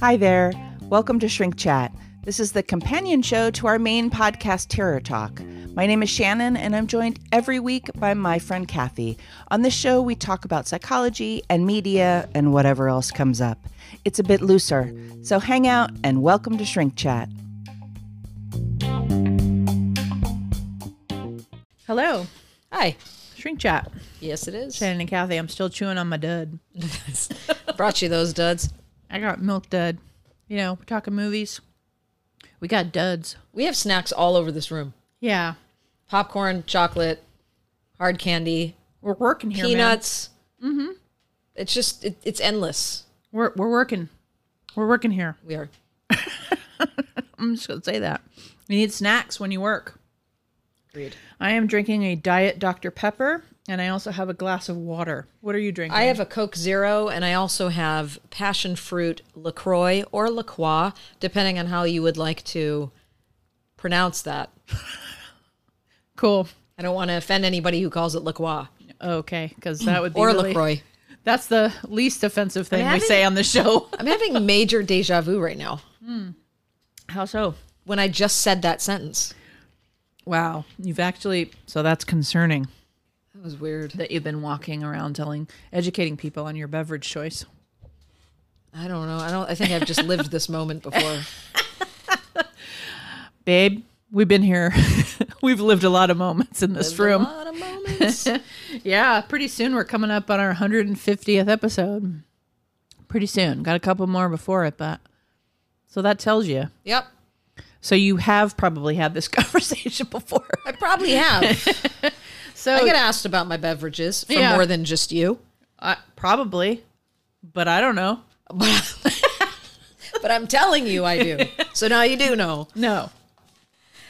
Hi there. Welcome to Shrink Chat. This is the companion show to our main podcast, Terror Talk. My name is Shannon, and I'm joined every week by my friend Kathy. On this show, we talk about psychology and media and whatever else comes up. It's a bit looser, so hang out and welcome to Shrink Chat. Hello, Hi. Shrink Chat. Yes, it is. Shannon and Kathy, I'm still chewing on my dud. Brought you those duds. I got milk dud. You know, we're talking movies. We got duds. We have snacks all over this room. Yeah, Popcorn, chocolate, hard candy, we're working here, peanuts. Mm-hmm. It's just it, it's endless. We're we're working. We're working here. We are. I'm just gonna say that. You need snacks when you work. Agreed. I am drinking a diet Dr. Pepper, and I also have a glass of water. What are you drinking? I have a Coke Zero, and I also have passion fruit Lacroix or Lacroix, depending on how you would like to pronounce that. cool. I don't want to offend anybody who calls it Lacroix Okay, because that would be or really, Lacroix. That's the least offensive thing we say on the show. I'm having major deja vu right now hmm. How so? when I just said that sentence. Wow, you've actually so that's concerning That was weird. that you've been walking around telling, educating people on your beverage choice. I don't know. I don't. I think I've just lived this moment before. Babe, we've been here. we've lived a lot of moments in this Lived a room. lot of moments. Yeah, pretty soon we're coming up on our 150th episode. Pretty soon. Got a couple more before it, but so that tells you. yep. So you have probably had this conversation before. I probably have. So I get asked about my beverages for Yeah. more than just you. uh, probably, but I don't know. But I'm telling you I do. So now you do know. No.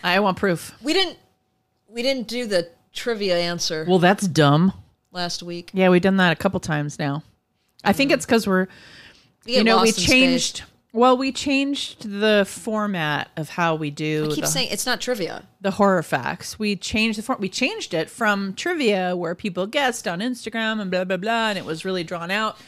I want proof. We didn't we didn't do the trivia answer Well, that's dumb. last week. Yeah, we've done that a couple times now. I think it's because we're We get you know we changed. Well, we changed the format of how we do I keep the, saying it's not trivia. the horror facts. We changed the form. We changed it from trivia, where people guessed on Instagram and blah blah blah, and it was really drawn out.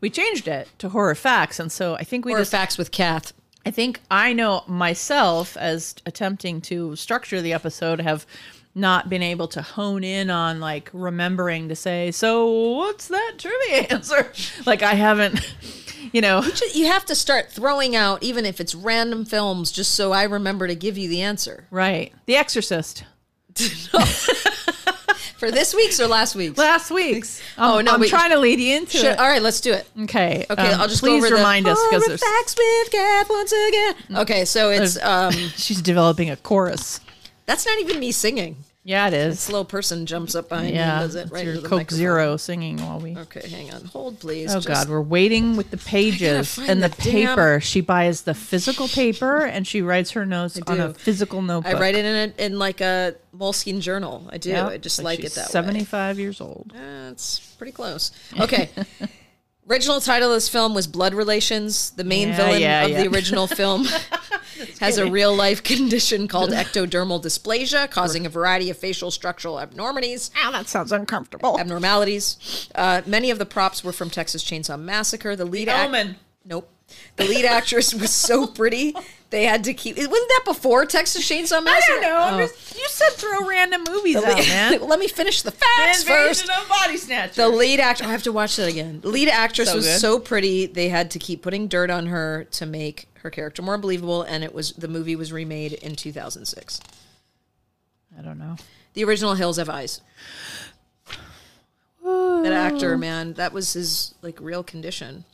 We changed it to horror facts, and so I think we Or just. facts with Kath. I think I know myself as attempting to structure the episode have not been able to hone in on like remembering to say, so what's that trivia answer? like I haven't, you know. Ju- You have to start throwing out, even if it's random films, just so I remember to give you the answer. Right. The Exorcist. For this week's or last week's? Last week's. I'm, Oh, no, I'm but- trying to lead you into Should- it. all right, let's do it. Okay. Okay, um, I'll just please remind the us because there's facts with Kath once again. Okay, so it's um she's developing a chorus. That's not even me singing. Yeah, it is. Slow person jumps up behind me and does it right your into the Coke microphone. Zero singing while we. Okay, hang on. Hold please. Oh Just- God, we're waiting with the pages and the, the damn- paper. She buys the physical paper and she writes her notes on a physical notebook. I write it in a, in like a moleskin journal. I do. Yeah, I just like, it that way. Seventy-five years old. Uh, pretty close. Okay. Original title of this film was Blood Relations. The main Yeah, villain yeah, of yeah. the original film has a real life condition called ectodermal dysplasia, causing a variety of facial structural abnormalities. Ah, that sounds uncomfortable. Abnormalities. Uh, many of the props were from Texas Chainsaw Massacre. The lead act- Omen. Nope. The lead actress was so pretty they had to keep. Wasn't that before Texas Chainsaw Massacre? I don't know. I'm Oh. just, you said throw random movies out, man. Let me finish the facts first. Of Body Snatchers. The lead actor, I have to watch that again. The lead actress So was good. so pretty, they had to keep putting dirt on her to make her character more believable, and it was the movie was remade in 2006. I don't know. The original Hills Have Eyes. That actor, man, that was his like real condition.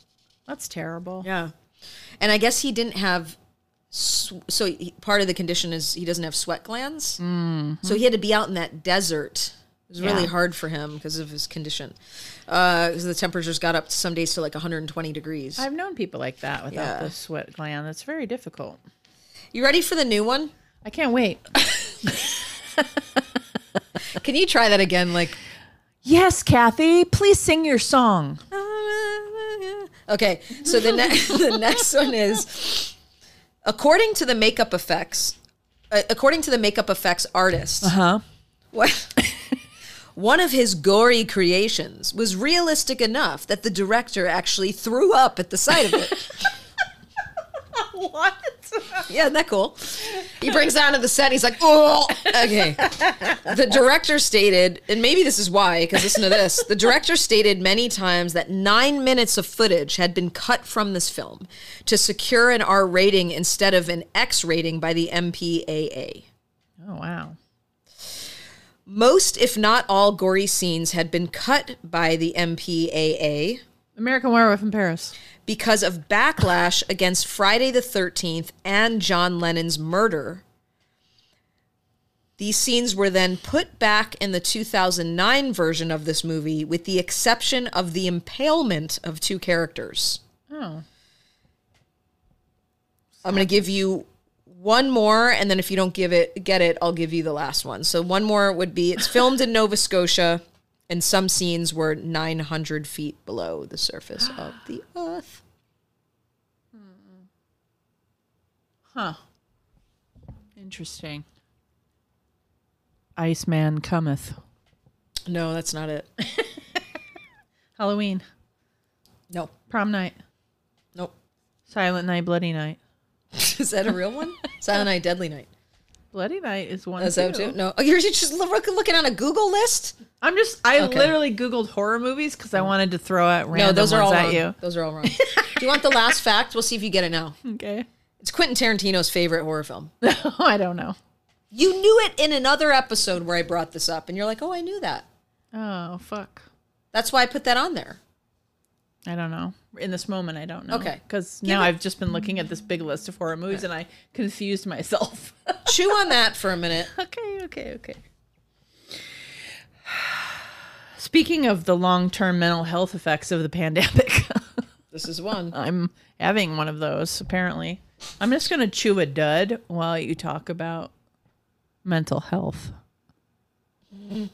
That's terrible. Yeah, and I guess he didn't have. So he, part of the condition is he doesn't have sweat glands, so he had to be out in that desert. It was really Mm-hmm. Yeah. hard for him because of his condition. Because the temperatures got up some days to like 120 degrees. I've known people like that without Yeah. the sweat gland. That's very difficult. You ready for the new one? I can't wait. Can you try that again? Like, yes, Kathy, please sing your song. Okay. So the next the next one is, according to the makeup effects, uh, according to the makeup effects artist, Huh? what One of his gory creations was realistic enough that the director actually threw up at the sight of it. what? yeah, isn't that cool? He brings down to the set. He's like, oh, okay. The director stated, and maybe this is why, because listen to this. The director stated many times that nine minutes of footage had been cut from this film to secure an R rating instead of an X rating by the MPAA. Oh wow. Most, if not all, gory scenes had been cut by the MPAA American Werewolf in Paris. Because of backlash against Friday the 13th and John Lennon's murder. These scenes were then put back in the 2009 version of this movie, with the exception of the impalement of two characters. Oh. I'm going to give you one more, and then if you don't give it, get it, I'll give you the last one. So one more would be: it's filmed in Nova Scotia, and some scenes were 900 feet below the surface of the earth. Hmm. Huh. Interesting. Iceman cometh. No, that's not it. Halloween. No, Prom night. nope. Silent night. Bloody night. Is that a real one? Silent Night, Deadly Night. Bloody night is one. Is that too. No. Oh, you're just looking on a Google list. I'm just. I Okay. literally googled horror movies because I wanted to throw out random No, those are all at wrong. you. Those are all wrong. Do you want the last fact? We'll see if you get it now. Okay. It's Quentin Tarantino's favorite horror film. No, oh, I don't know. You knew it in another episode where I brought this up, and you're like, "Oh, I knew that." Oh fuck. That's why I put that on there. I don't know. In this moment, I don't know. Okay. Because now I've just been looking at this big list of horror movies and I confused myself. Chew on that for a minute. okay, okay, okay. Speaking of the long term mental health effects of the pandemic, This is one. I'm having one of those apparently. I'm just going to chew a dud while you talk about mental health.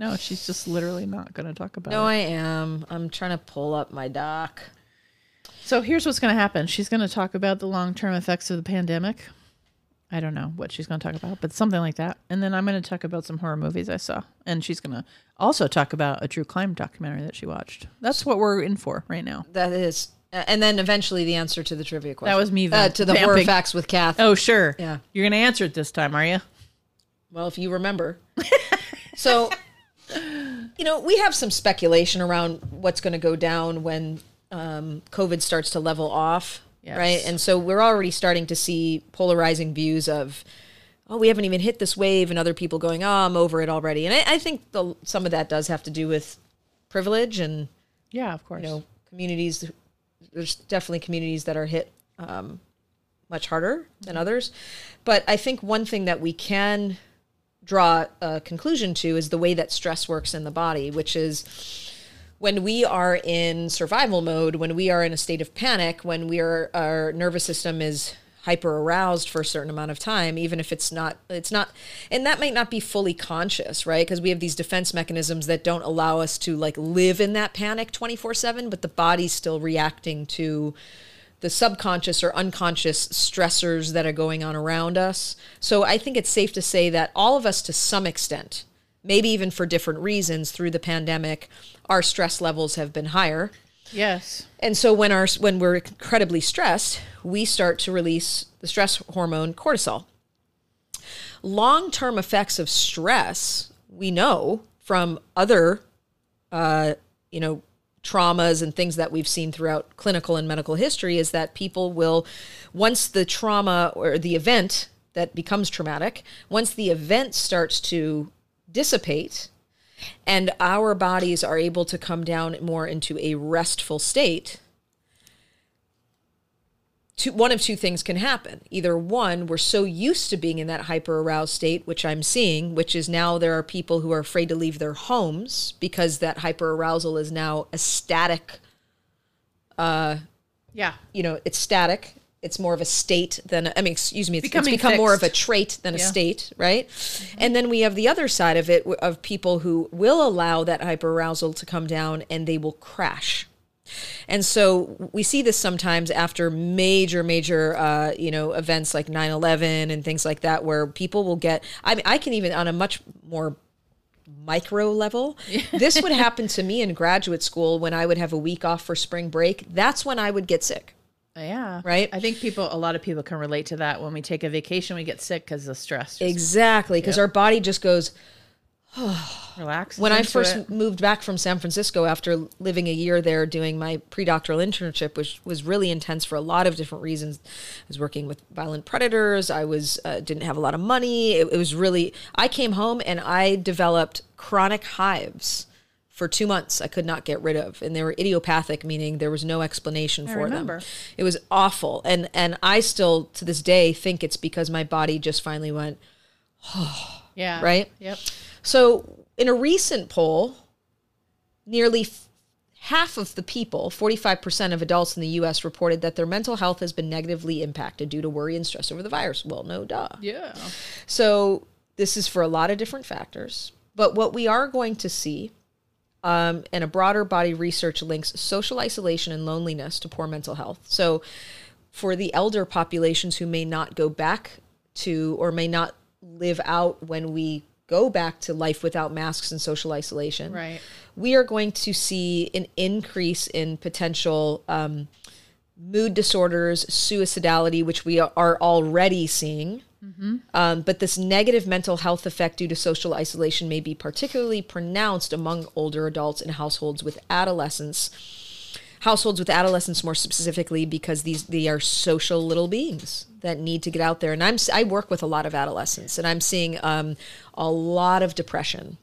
no, she's just literally not going to talk about No, it. No, I am. I'm trying to pull up my doc. So here's what's going to happen. She's going to talk about the long term effects of the pandemic. I don't know what she's going to talk about, but something like that. And then I'm going to talk about some horror movies I saw. And she's going to also talk about a true crime documentary that she watched. That's what we're in for right now. That is, and then eventually the answer to the trivia question. That was me uh, to the horror facts with Kath. Oh, sure. Yeah. You're going to answer it this time, are you? Well, if you remember. so, you know, we have some speculation around what's going to go down when um, COVID starts to level off, Yes. right? And so we're already starting to see polarizing views of, oh, we haven't even hit this wave, and other people going, oh, I'm over it already. And I, I think the, some of that does have to do with privilege and Yeah, of course. you know communities there's definitely communities that are hit um, much harder than others but i think one thing that we can draw a conclusion to is the way that stress works in the body which is when we are in survival mode when we are in a state of panic when we are our nervous system is hyper aroused for a certain amount of time even if it's not it's not and that might not be fully conscious right? Because we have these defense mechanisms that don't allow us to like live in that panic 24/7 but the body's still reacting to the subconscious or unconscious stressors that are going on around us so i think it's safe to say that all of us to some extent maybe even for different reasons through the pandemic our stress levels have been higher Yes. and so when our when we're incredibly stressed, we start to release the stress hormone cortisol. Long-term effects of stress, we know from other uh, you know, traumas and things that we've seen throughout clinical and medical history is that people will once the trauma or the event that becomes traumatic, once the event starts to dissipate, and our bodies are able to come down more into a restful state, two, one of two things can happen. Either one, we're so used to being in that hyper aroused state, which I'm seeing, which is now there are people who are afraid to leave their homes because that hyper arousal is now a static, Uh, Yeah. you know, it's static. It's more of a state than, I mean, excuse me, it's, it's become more of a trait than a state, right? And then we have the other side of it of people who will allow that hyper arousal to come down and they will crash. And so we see this sometimes after major, major, uh, you know, events like 9 11 and things like that, where people will get, I mean, I can even on a much more micro level. this would happen to me in graduate school when I would have a week off for spring break. That's when I would get sick. Yeah. Right? I think people, a lot of people can relate to that. When we take a vacation, we get sick because of stress. Exactly, because our body just goes. relax. When I first it. moved back from San Francisco after living a year there doing my pre-doctoral internship, which was really intense for a lot of different reasons. I was working with violent predators. I was uh, didn't have a lot of money. It, it was really. I came home and I developed chronic hives for two months. I could not get rid of, and they were idiopathic, meaning there was no explanation for remember. them. It was awful, and and I still to this day think it's because my body just finally went oh, yeah. right? Yep. So, in a recent poll, nearly f- half of the people, 45% of adults in the US, reported that their mental health has been negatively impacted due to worry and stress over the virus. Well, no duh. Yeah. So, this is for a lot of different factors. But what we are going to see, um, and a broader body research links social isolation and loneliness to poor mental health. So, for the elder populations who may not go back to or may not live out when we go back to life without masks and social isolation, Right. we are going to see an increase in potential um, mood disorders, suicidality, which we are already seeing. Um, but this negative mental health effect due to social isolation may be particularly pronounced among older adults and households with adolescents. Households with adolescents, more specifically, because these they are social little beings that need to get out there. And I'm I work with a lot of adolescents, and I'm seeing um, a lot of depression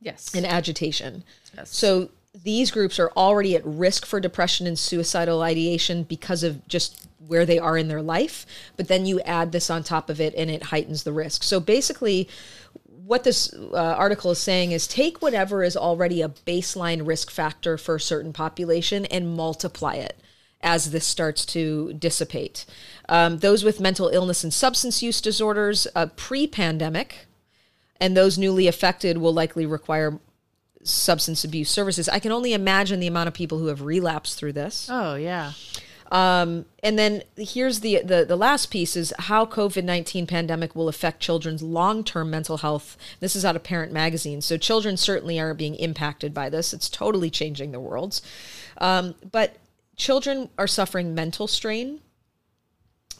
Yes. and agitation. Yes. So these groups are already at risk for depression and suicidal ideation because of just where they are in their life. But then you add this on top of it and it heightens the risk. So basically, what this uh, article is saying is take whatever is already a baseline risk factor for a certain population and multiply it as this starts to dissipate. Um, those with mental illness and substance use disorders uh, pre pandemic and those newly affected will likely require substance abuse services. I can only imagine the amount of people who have relapsed through this. oh, yeah. And then here's the the, the last piece is how COVID-19 pandemic will affect children's long-term mental health. This is out of Parent Magazine. So children certainly are being impacted by this. It's totally changing the worlds. Um, but children are suffering mental strain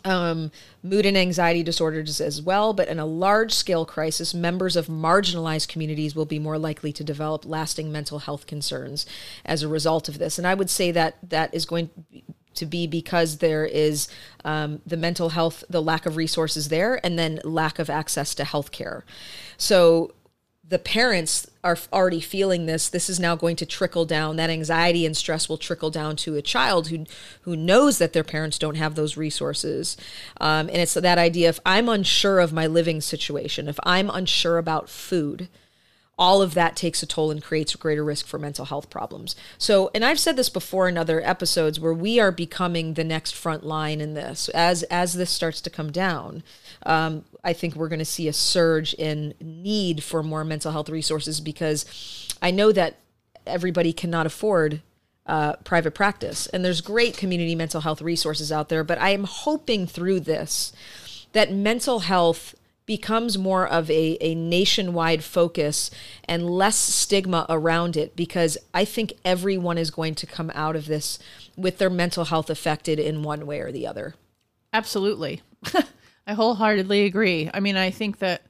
um, mood and anxiety disorders as well. But in a large scale crisis, members of marginalized communities will be more likely to develop lasting mental health concerns as a result of this. And I would say that that is going to be because there is um, the mental health, the lack of resources there, and then lack of access to health care. So the parents are already feeling this this is now going to trickle down. That anxiety and stress will trickle down to a child who who knows that their parents don't have those resources. Um, and it's that idea if i'm unsure of my living situation if i'm unsure about food all of that takes a toll and creates a greater risk for mental health problems. So, and I've said this before in other episodes where we are becoming the next front line in this. As as this starts to come down, um, I think we're going to see a surge in need for more mental health resources because I know that everybody cannot afford uh, private practice, and there's great community mental health resources out there. But I am hoping through this that mental health becomes more of a, a nationwide focus and less stigma around it because I think everyone is going to come out of this with their mental health affected in one way or the other. Absolutely. I wholeheartedly agree. I mean, I think that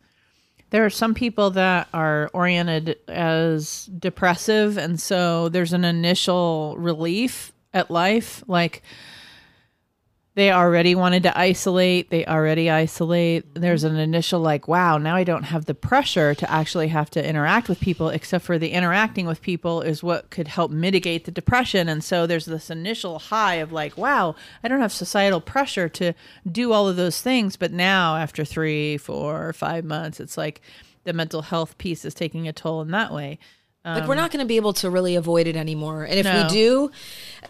there are some people that are oriented as depressive, and so there's an initial relief at life. Like they already wanted to isolate, they already isolate. There's an initial, like, wow, now I don't have the pressure to actually have to interact with people, except for the interacting with people is what could help mitigate the depression. And so there's this initial high of, like, wow, I don't have societal pressure to do all of those things. But now, after three, four, five months, it's like the mental health piece is taking a toll in that way. Like we're not going to be able to really avoid it anymore and if No. we do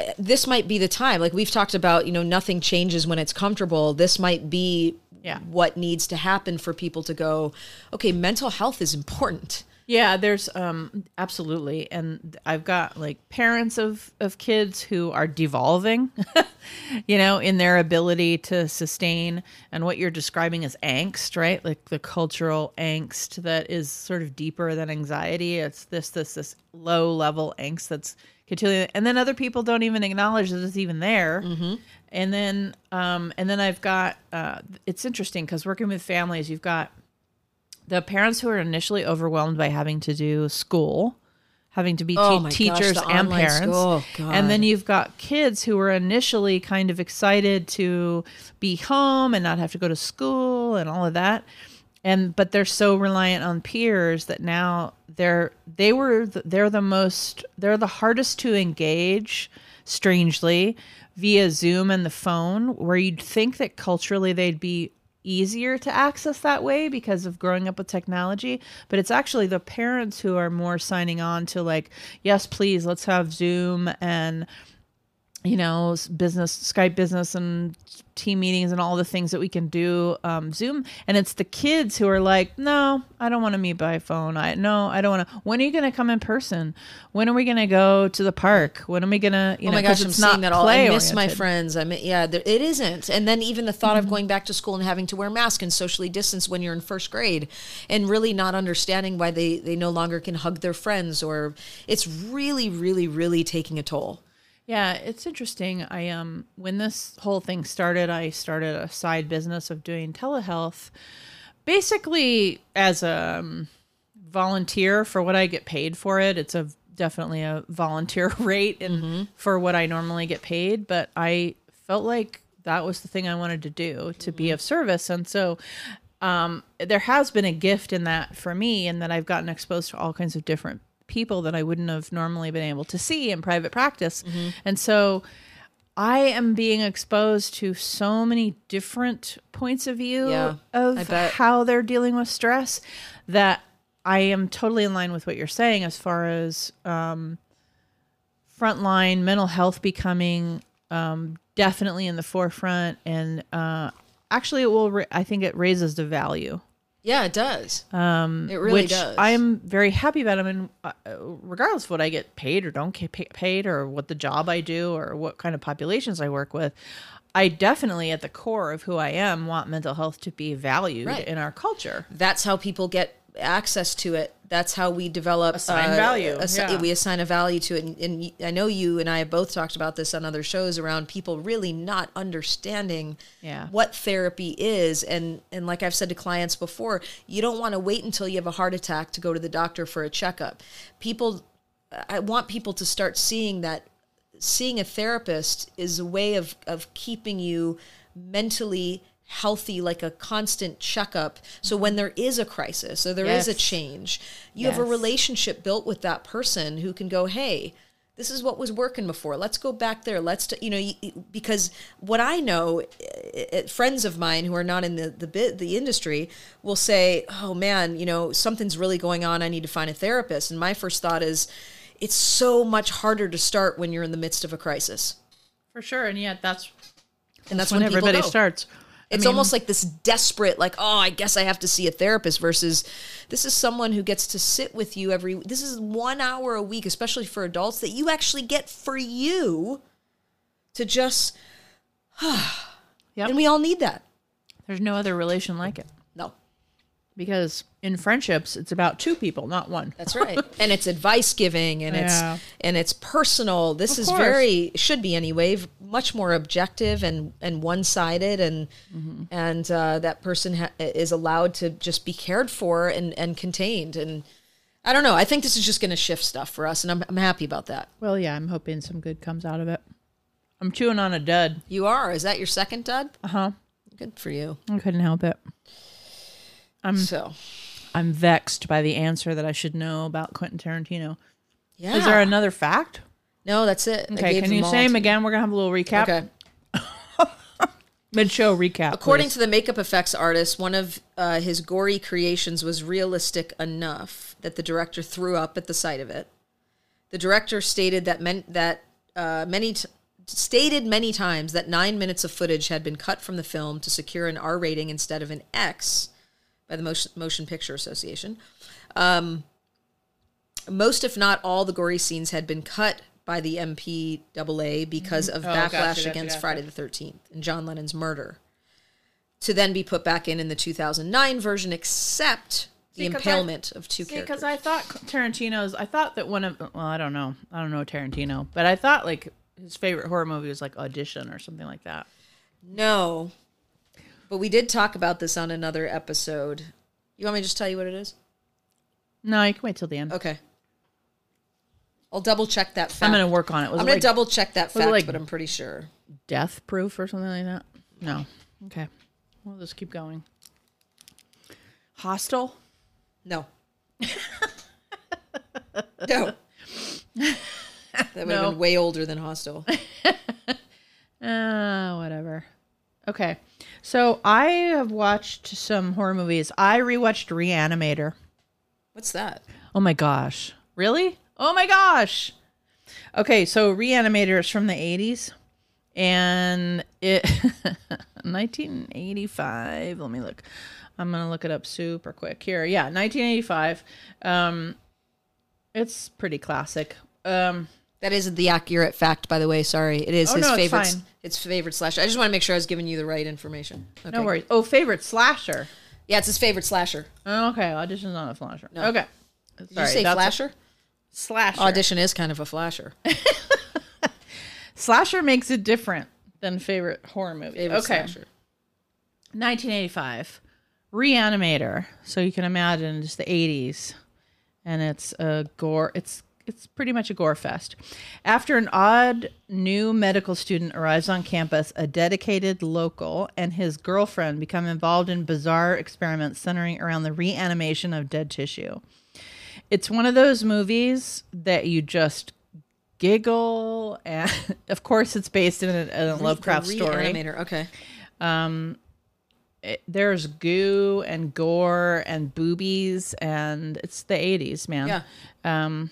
uh, this might be the time like we've talked about you know nothing changes when it's comfortable this might be Yeah. what needs to happen for people to go okay mental health is important Yeah, there's um absolutely and I've got like parents of of kids who are devolving, you know, in their ability to sustain and what you're describing as angst, right? Like the cultural angst that is sort of deeper than anxiety. It's this this this low level angst that's continuing and then other people don't even acknowledge that it's even there. And then um and then I've got uh it's interesting cuz working with families, you've got the parents who are initially overwhelmed by having to do school, having to be Oh te- my gosh, teachers and parents. Oh, and then you've got kids who were initially kind of excited to be home and not have to go to school and all of that. And but they're so reliant on peers that now they're they were th- they're the most they're the hardest to engage strangely via Zoom and the phone where you'd think that culturally they'd be easier to access that way because of growing up with technology but it's actually the parents who are more signing on to like yes please let's have zoom and you know business skype business and team meetings and all the things that we can do um, zoom and it's the kids who are like no i don't want to meet by phone i no i don't want to when are you going to come in person when are we going to go to the park when are we going to you Oh know my gosh, I'm it's not seeing that all. I miss my friends. I mean, yeah, there, it isn't. And then even the thought of going back to school and having to wear masks and socially distance when you're in first grade, and really not understanding why they they no longer can hug their friends, or it's really, really, really taking a toll. Yeah, it's interesting. I um when this whole thing started, I started a side business of doing telehealth basically as a um, volunteer for what I get paid for it. It's a definitely a volunteer rate and for what I normally get paid, but I felt like that was the thing I wanted to do to be of service and so um, there has been a gift in that for me, and that I've gotten exposed to all kinds of different people that I wouldn't have normally been able to see in private practice. And so I am being exposed to so many different points of view Yeah, of how they're dealing with stress that I am totally in line with what you're saying as far as um, frontline mental health becoming um, definitely in the forefront and uh, actually it will ra- i think it raises the value Yeah, it does. Um, it really which does. i'm very happy about i mean uh, regardless of what i get paid or don't get paid or what the job i do or what kind of populations i work with i definitely at the core of who i am want mental health to be valued Right. in our culture That's how people get access to it. That's how we develop Assign uh, value, assi- yeah. We assign a value to it, and, and I know you and I have both talked about this on other shows around people really not understanding Yeah. what therapy is, and and like I've said to clients before, you don't want to wait until you have a heart attack to go to the doctor for a checkup. People, I want people to start seeing that seeing a therapist is a way of of keeping you mentally healthy like a constant checkup. So when there is a crisis or there is a change you have a relationship built with that person who can go hey this is what was working before. Let's go back there. Let's t-, you know because what i know eh, eh, friends of mine who are not in the the bit the industry will say oh man you know something's really going on. I need to find a therapist. And my first thought is it's so much harder to start when you're in the midst of a crisis. For sure. And yet that's and that's when, when, everybody go. I It's mean, almost like this desperate, like, oh, I guess I have to see a therapist versus this is someone who gets to sit with you every, this is one hour a week, especially for adults, that you actually get for you to just, Yep. and we all need that. there's no other relation like it because in friendships it's about two people not one that's right. and it's advice giving and Yeah. it's, and it's personal. This Of is course. very, should be anyway, much more objective and, and one sided and, Mm-hmm. and, uh, that person ha- is allowed to just be cared for and, and contained. And, I don't know. I think this is just going to shift stuff for us, and I'm, I'm happy about that. well yeah i'm hoping some good comes out of it i'm chewing on a dud You are. Is that your second dud? uh-huh Good for you. i couldn't help it Mm. So, i'm vexed by the answer that i should know about quentin tarantino yeah. is there another fact no, that's it. Okay can you say them again we're gonna have a little recap Okay. mid-show recap According please. to the makeup effects artist, one of uh, his gory creations was realistic enough that the director threw up at the sight of it. The director stated that men- that uh, many t- stated many times that nine minutes of footage had been cut from the film to secure an R rating instead of an X by the Motion, Motion Picture Association. Um, most, if not all, the gory scenes had been cut by the MPAA because of backlash Mm-hmm. Oh, gotcha, gotcha, against gotcha. Friday the 13th and John Lennon's murder. To then be put back in in the 2009 version, except the I- impalement of two See, characters. because I thought Tarantino's, I thought that one of, well, I don't know, I don't know Tarantino, but I thought like his favorite horror movie was like Audition or something like that. no. But we did talk about this on another episode. You want me to just tell you what it is? No, you can wait till the end. Okay. I'll double check that fact. I'm gonna work on it. Was I'm it gonna double check that fact, like- but I'm pretty sure. death proof or something like that? No. Okay. We'll just keep going. Hostel. No. no. That would have been way older than Hostel. Uh, whatever. Okay. So I have watched some horror movies. I rewatched Reanimator. What's that? Oh my gosh. Really? Oh my gosh. Okay, so Reanimator is from the 80s and it 1985. Let me look. I'm going to look it up super quick here. Yeah, 1985. Um it's pretty classic. Um That isn't the accurate fact, by the way. Sorry, it is Oh, his no, it's favorite. fine. It's favorite slasher. I just want to make sure I was giving you the right information. Okay. no worries. Oh, favorite slasher. Yeah, it's his favorite slasher. Oh, okay, audition's not a slasher. Okay. Did Sorry, you say that's a- flasher? Slasher. Audition is kind of a flasher. Slasher makes it different than favorite horror movie. Favorite okay. slasher. 1985. Reanimator. So you can imagine just the 80s. And it's a gore it's it's pretty much a gore fest. After an odd new medical student arrives on campus, a dedicated local and his girlfriend become involved in bizarre experiments centering around the reanimation of dead tissue. It's one of those movies that you just giggle and of course it's based in a, in a Lovecraft story Reanimator. Okay. Um, it- there's goo and gore and boobies and it's the 80s man Yeah. Um,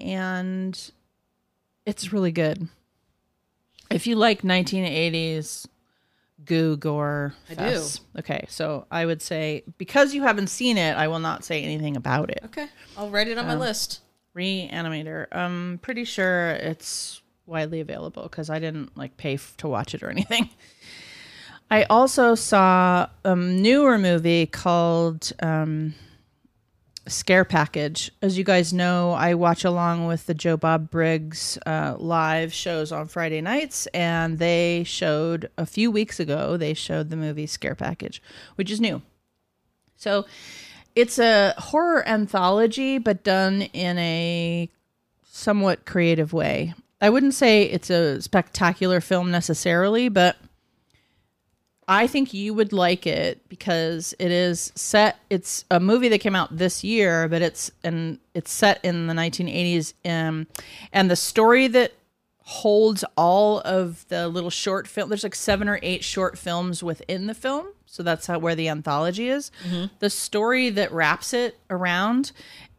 and it's really good if you like 1980s goo gore I do. okay so i would say because you haven't seen it i will not say anything about it Okay. I'll write it on Um, my list. reanimator i'm pretty sure it's widely available because i didn't like pay f- to watch it or anything i also saw a newer movie called um, scare package as you guys know i watch along with the joe bob briggs uh, live shows on friday nights and they showed a few weeks ago they showed the movie scare package which is new so it's a horror anthology, but done in a somewhat creative way. I wouldn't say it's a spectacular film necessarily, but I think you would like it because it is set. It's a movie that came out this year, but it's and it's set in the 1980s. Um, and the story that holds all of the little short film. There's like seven or eight short films within the film, so that's how where the anthology is. The story that wraps it around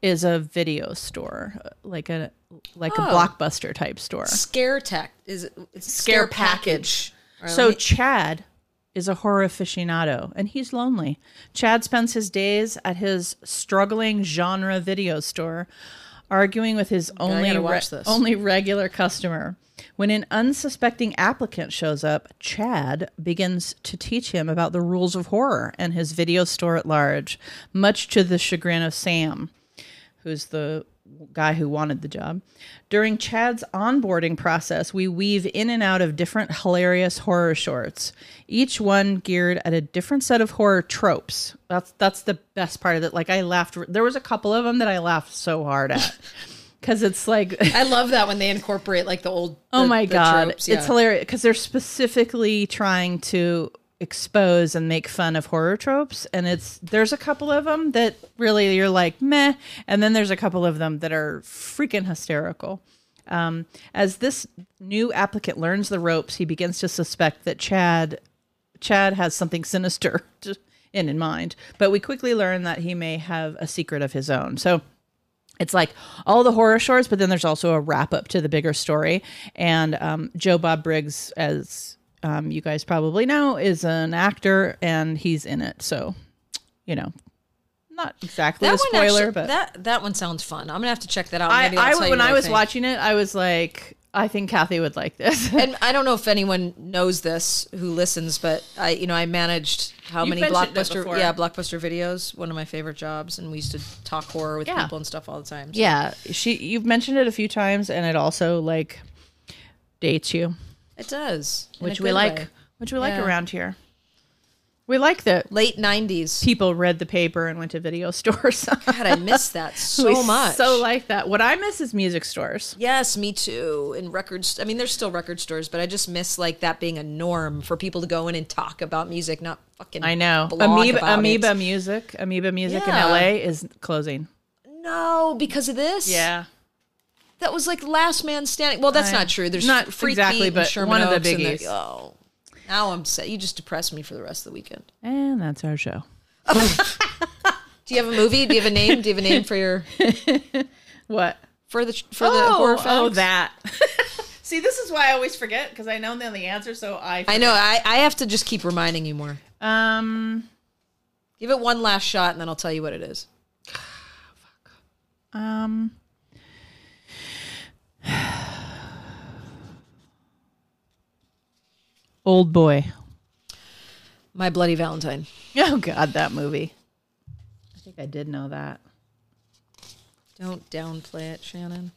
is a video store, like a like a Oh. blockbuster type store. Scare tech is it? It's Scare package. Right, So Chad is a horror aficionado and he's lonely. Chad spends his days at his struggling genre video store arguing with his only re- only regular customer. When an unsuspecting applicant shows up, Chad begins to teach him about the rules of horror and his video store at large, much to the chagrin of Sam, who's the guy who wanted the job. During Chad's onboarding process, we weave in and out of different hilarious horror shorts, each one geared at a different set of horror tropes. That's that's the best part of it. Like I laughed there was a couple of them that I laughed so hard at. Cuz it's like I love that when they incorporate like the old. Oh the- my the god, tropes, yeah. it's hilarious because they're specifically trying to expose and make fun of horror tropes, and it's there's a couple of them that really you're like meh, and then there's a couple of them that are freaking hysterical. Um, as this new applicant learns the ropes, he begins to suspect that Chad Chad has something sinister in in mind, but we quickly learn that he may have a secret of his own. So it's like all the horror shorts, but then there's also a wrap up to the bigger story. And um, Joe Bob Briggs, as um, you guys probably know, is an actor and he's in it. So, you know, not exactly That a spoiler, actually, but that that one sounds fun. I'm gonna have to check that out. I, I when what I was think. watching it, I was like, I think Kathy would like this. and I don't know if anyone knows this who listens, but I, you know, I managed how You've many blockbuster, yeah, blockbuster videos. One of my favorite jobs, and we used to talk horror with Yeah. people and stuff all the time. So yeah, she you've mentioned it a few times, and it also like dates you, it does, in a which we good like, way. which we like Yeah. around here. We like that Late '90s. people read the paper and went to video stores. God, I miss that so We much. So like that. What I miss is music stores. Yes, me too. In records, I mean, there's still record stores, but I just miss like that being a norm for people to go in and talk about music, not fucking. I know. blog Amoeba about Amoeba it. Music, Amoeba Music Yeah. in LA is closing. No, because of this. That was like last man standing. Well, that's I- not true. There's not Freak exactly, but Sherman one of the biggies. oh, now I'm set. You just depressed me for the rest of the weekend. And that's our show. Do you have a movie? Do you have a name? Do you have a name for your What? for the for the horror facts? oh, that. See, this is why I always forget because I know the answer. So I. I know. I, I have to just keep reminding you more. Um. Give it one last shot, and then I'll tell you what it is. Fuck. Um. Old boy. My Bloody Valentine. Oh God, that movie. I think I did know that. Don't downplay it, Shannon.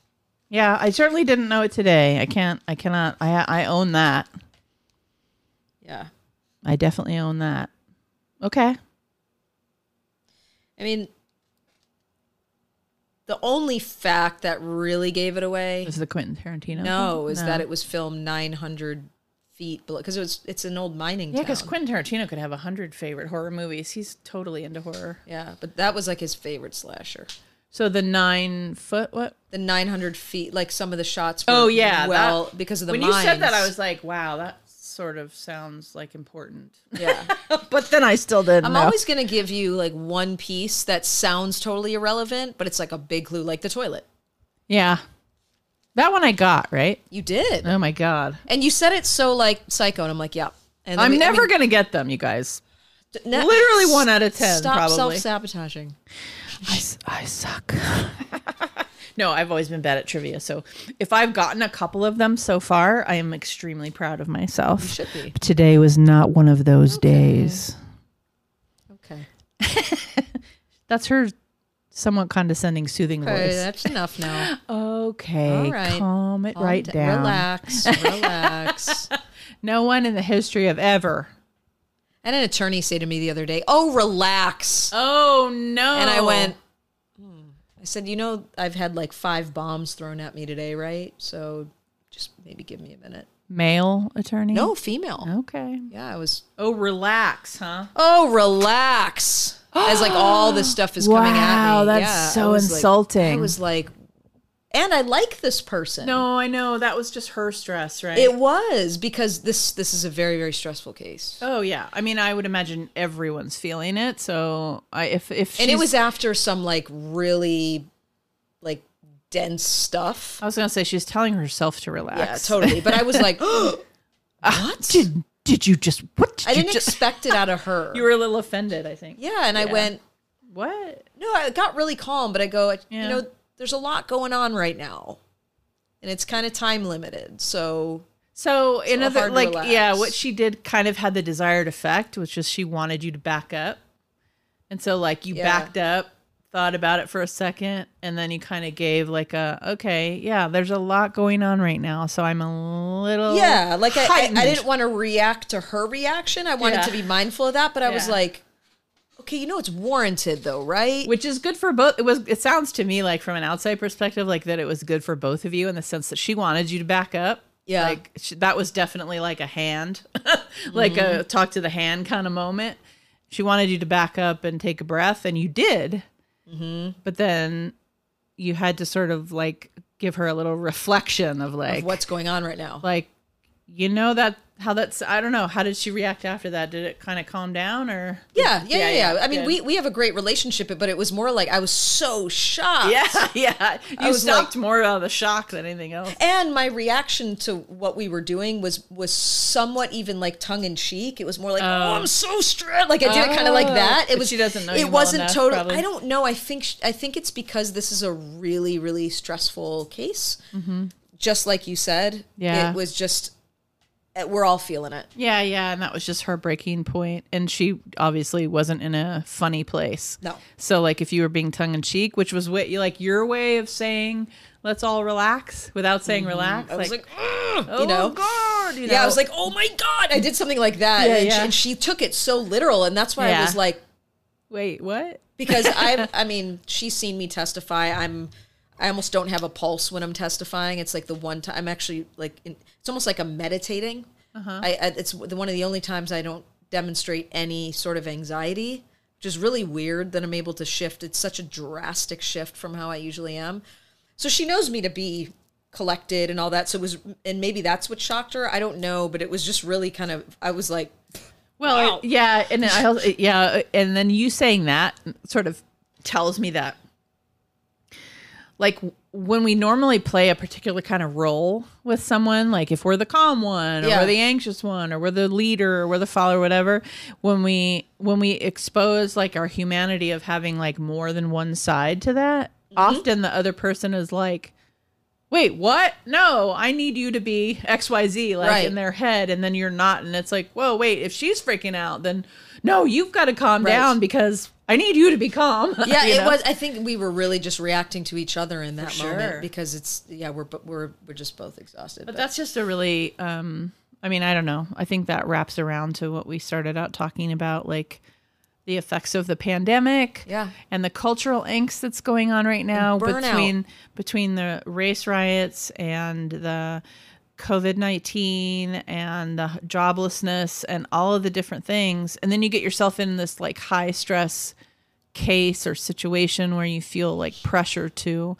Yeah, I certainly didn't know it today. I can't. I cannot. I I own that. Yeah. I definitely own that. Okay. I mean, the only fact that really gave it away, Is the Quentin Tarantino? no, is that it was filmed 900 feet below because it was it's an old mining Yeah, because Quentin Tarantino could have a hundred favorite horror movies. He's totally into horror. Yeah, but that was like his favorite slasher. So the nine foot what? The 900 feet, like some of the shots. Were Oh yeah, well that- because of the when mines. you said that, I was like, wow, that sort of sounds like important. yeah. but then I still didn't. I'm know. always gonna give you like one piece that sounds totally irrelevant, but it's like a big clue, like the toilet. yeah. That one I got right. You did, Oh my god, and you said it so like psycho, and I'm like, yeah. And I'm we- I never mean, gonna get them, you guys. ne- literally one out of 10, Stop probably. self sabotaging. I suck. no, I've always been bad at trivia. So if I've gotten a couple of them so far, I am extremely proud of myself. You should be Today was not one of those days. okay. That's her somewhat condescending, soothing Okay, voice. that's enough now. Okay, All right. calm it Calm right da- down. Relax, relax. No one in the history of ever. And an attorney said to me the other day, "Oh, relax." Oh no! And I went, said, you know, I've had like five bombs thrown at me today, right? So just maybe give me a minute. male attorney. No, female. Okay. Yeah, I was. Oh, relax, huh? Oh, relax. As like all this stuff is coming at me. Wow, that's Yeah, I so like- insulting. I was like, and I like this person. No, I know that was just her stress, right? it was because this this is a very very stressful case, Oh yeah, I mean, I would imagine everyone's feeling it. So I, if if and it was after some like really like dense stuff. I was gonna say she's telling herself to relax. Yeah, totally. But I was like, ah, what? Did did you just what? Did I didn't just? expect it out of her. you were a little offended, I think. yeah, and I went, What? no, I got really calm, but I go, Yeah. you know, there's a lot going on right now, and it's kind of time limited. So So in other like yeah, what she did kind of had the desired effect, which is she wanted you to back up, and so like you Yeah. backed up, thought about it for a second, and then you kind of gave like a okay, yeah, there's a lot going on right now, so I'm a little yeah, like I, I. I didn't want to react to her reaction. I wanted Yeah. to be mindful of that, but I was like, okay, you know, it's warranted though, right? which is good for both. It was. It sounds to me like from an outside perspective, like that it was good for both of you in the sense that she wanted you to back up. Yeah. like she, that was definitely like a hand, like a Mm-hmm. talk to the hand kind of moment. She wanted you to back up and take a breath, and you did. Mm-hmm. But then you had to sort of like give her a little reflection of like of what's going on right now. like you know that how that's I don't know. How did she react after that? Did it kind of calm down or Yeah, yeah, yeah. Yeah, yeah. I mean, good. we, we have a great relationship, but it was more like I was so shocked. Yeah, yeah. You was stopped more out of the shock than anything else. And my reaction to what we were doing was was somewhat even like tongue in cheek. It was more like, "Oh, I'm so stressed." Like I did it kind of like Oh. that. It was. she doesn't know It wasn't enough, total. probably. I don't know. I think sh- I think it's because this is a really really stressful case. Just like you said, Mm-hmm. Yeah. it was just. Uh, We're all feeling it. Yeah, yeah, and that was just her breaking point, and she obviously wasn't in a funny place. No. So like, if you were being tongue in cheek, which was what you like your way of saying, "Let's all relax," without saying relax, Mm-hmm. I was like, oh you know. god, you Yeah, I was like, "Oh my god!" I did something like that, Yeah, and, yeah. She, and she took it so literal, and that's why I was like, wait, what? because I I mean she's seen me testify. I'm I almost don't have a pulse when I'm testifying. It's like the one time I'm actually like in, it's almost like I'm meditating. Uh-huh. I, I it's the, one of the only times I don't demonstrate any sort of anxiety, which is really weird that I'm able to shift. It's such a drastic shift from how I usually am. So she knows me to be collected and all that. So it was and maybe that's what shocked her. I don't know, but it was just really kind of I was like Well, Wow. yeah, and I yeah, and then you saying that sort of tells me that, like, when we normally play a particular kind of role with someone, like if we're the calm one, or Yeah. we're the anxious one, or we're the leader, or we're the follower, whatever, when we when we expose like our humanity of having like more than one side to that, mm-hmm. often the other person is like. Wait, what? No, I need you to be XYZ, like Right. in their head, and then you're not. And it's like, whoa, wait, if she's freaking out, then no, you've got to calm Right. down because I need you to be calm. yeah it know? was i think we were really just reacting to each other in that sure. moment because it's yeah we're we're we're just both exhausted But but that's just a really, um, I mean, I don't know. I think that wraps around to what we started out talking about, like the effects of the pandemic, Yeah. and the cultural angst that's going on right now between between the race riots and the COVID nineteen and the joblessness and all of the different things, and then you get yourself in this like high stress case or situation where you feel like pressure to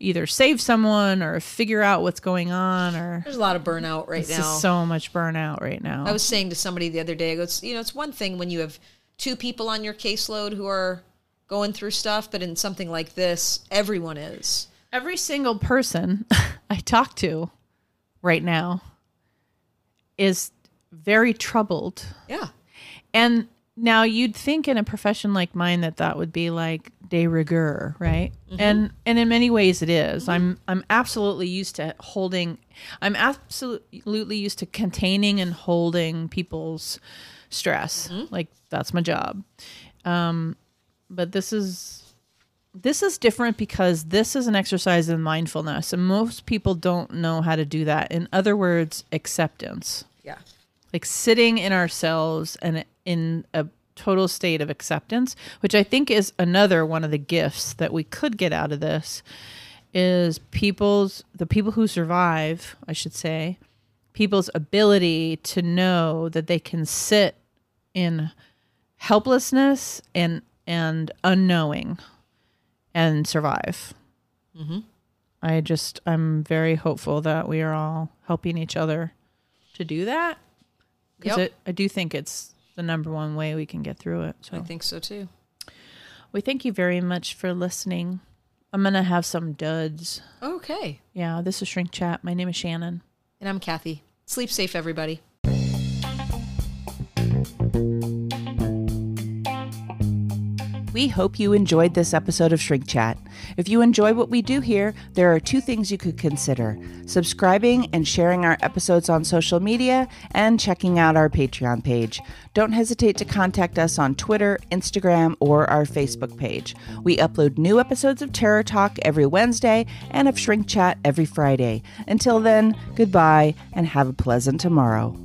either save someone or figure out what's going on or there's a lot of burnout right now. so much burnout right now. i was saying to somebody the other day i go it's, you know it's one thing when you have two people on your caseload who are going through stuff but in something like this everyone is. Every single person I talk to right now is very troubled. yeah And now you'd think in a profession like mine that that would be like de rigueur, right? Mm-hmm. And and in many ways it is. Mm-hmm. I'm I'm absolutely used to holding I'm absolutely used to containing and holding people's stress. Mm-hmm. Like that's my job. Um but this is this is different because this is an exercise in mindfulness and most people don't know how to do that. In other words, acceptance. Yeah. Like sitting in ourselves and in a total state of acceptance which i think is another one of the gifts that we could get out of this is people's the people who survive i should say people's ability to know that they can sit in helplessness and and unknowing and survive mm-hmm. i just i'm very hopeful that we are all helping each other to do that because Yep. I do think it's the number one way we can get through it. i think so too we thank you very much for listening. I'm gonna have some duds. okay Yeah, this is Shrink Chat. My name is Shannon. and i'm kathy sleep safe everybody We hope you enjoyed this episode of Shrink Chat. If you enjoy what we do here, there are two things you could consider subscribing and sharing our episodes on social media, and checking out our Patreon page. Don't hesitate to contact us on Twitter, Instagram, or our Facebook page. We upload new episodes of Terror Talk every Wednesday and of Shrink Chat every Friday. Until then, goodbye and have a pleasant tomorrow.